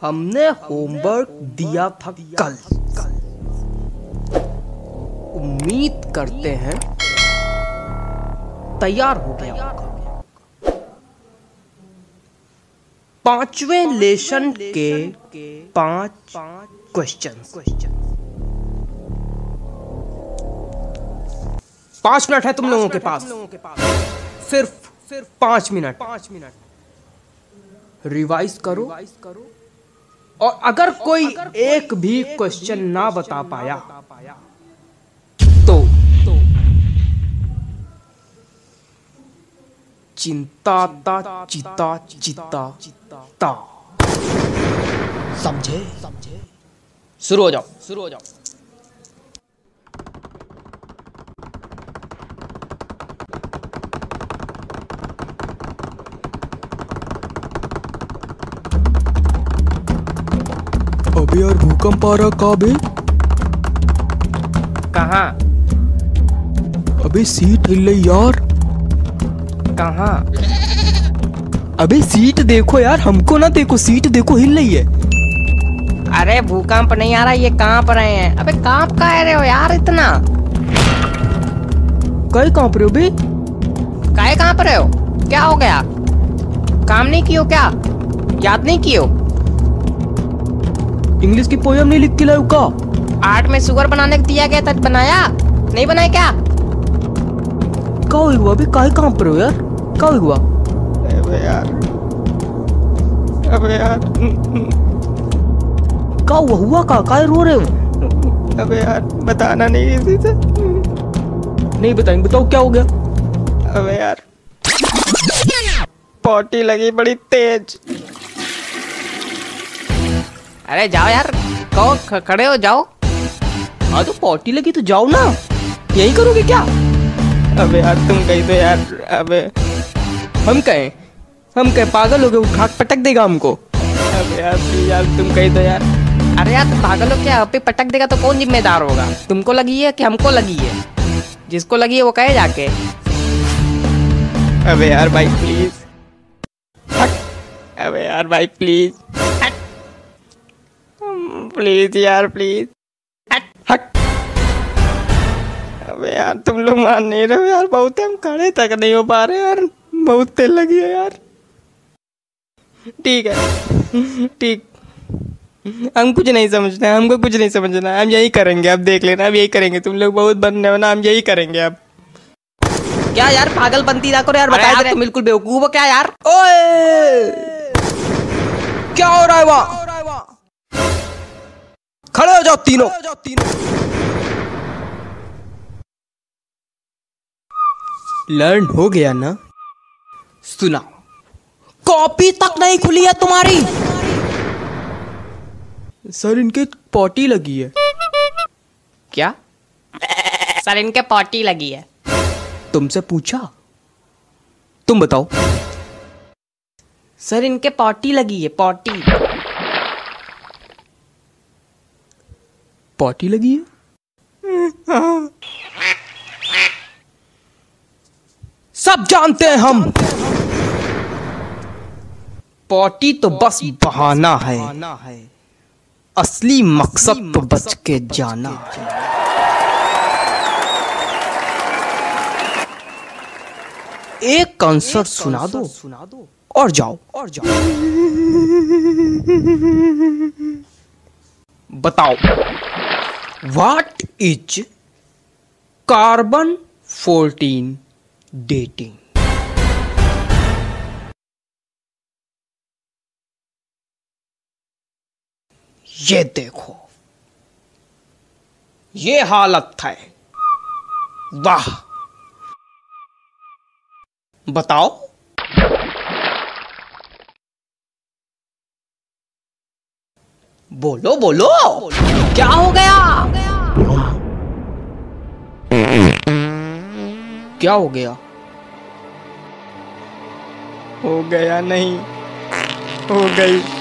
हमने होमवर्क दिया था कल। उम्मीद करते हैं तैयार हो गया पाँचवें लेसन के पाँच क्वेश्चन क्वेश्चन पाँच मिनट है तुम लोगों के पास। सिर्फ़ सिर्फ़ पाँच मिनट। पाँच मिनट। रिवाइज करो। रिवाइज करो। और अगर कोई एक भी क्वेश्चन ना बता पाया तो चिंता ता चिता चिता ता। समझे समझे? शुरू हो जाओ। शुरू हो जाओ। अबे यार भूकंप आ रहा कहाँ? बे कहाँ अबे सीट हिल रही यार। कहाँ? अबे सीट देखो यार हमको ना देखो सीट देखो हिल रही है। अरे भूकंप नहीं आ रहा ये काँप रहे हैं। अबे काँप का रहे हो यार इतना? कई कहाँ पर हो बे काहे काँप रहे हो? क्या हो गया? काम नहीं कियो क्या? याद नहीं कियो इंग्लिश की पोयम नहीं लिख के लायो का? आर्ट में शुगर बनाने को दिया गया था बनाया? नहीं बनाया क्या? का हुआ? अबे काहे कहाँ पर हो यार? का हुआ? अबे यार। अबे यार। का हुआ? हुआ का काहे रो रहे हो? अबे यार बताना नहीं किसी से। नहीं बताएँगे बताओ क्या हो गया? अबे यार। पॉटी लगी बड़ी तेज। अरे जाओ यार कहो खड़े हो जाओ। हाँ तो पॉटी लगी तो जाओ ना। यही करोगे क्या? अबे यार तुम कही तो यार अबे। हम कहें हम कहें पागल हो गए उठा पटक देगा हमको। अबे यार प्लीज़ यार तुम कही तो यार। अरे यार पागल हो क्या? अभी पटक देगा तो कौन जिम्मेदार होगा? तुमको लगी है कि हमको लगी है? जिसको लगी है वो कहे जाके। अबे यार भाई प्लीज़ अबे यार भाई प्लीज़ प्लीज़ यार प्लीज़ हट। अबे यार तुम लोग मान नहीं रहे यार बहुत हम खड़े तक नहीं हो पा रहे यार बहुत तेल लगी है यार। ठीक है ठीक। हम कुछ नहीं समझते हैं, हमको कुछ नहीं समझना है हम यही करेंगे अब देख लेना अब यही करेंगे। तुम लोग बहुत बनने हो ना हम यही करेंगे अब। क्या यार पागल बनती ना करो यार बता दे। बिल्कुल बेवकूफ़ हो क्या यार? ओए! क्या हो रहा है वहाँ? जाओ तीनों। लर्न हो गया ना? सुना। कॉपी तक नहीं खुली है तुम्हारी। सर इनके पॉटी लगी है। क्या? सर इनके पॉटी लगी है। तुमसे पूछा? तुम बताओ। सर इनके पॉटी लगी है पॉटी पॉटी लगी है? सब जानते हैं हम। पॉटी तो बस बहाना है। असली मकसद तो बच के जाना। एक कंसर्ट सुना दो सुना दो और जाओ और जाओ। बताओ। व्हाट इज़ कार्बन 14 डेटिंग ये देखो। ये हालत है। वाह। बताओ। बोलो बोलो। क्या हो गया? क्या हो गया? हो गया नहीं हो गई।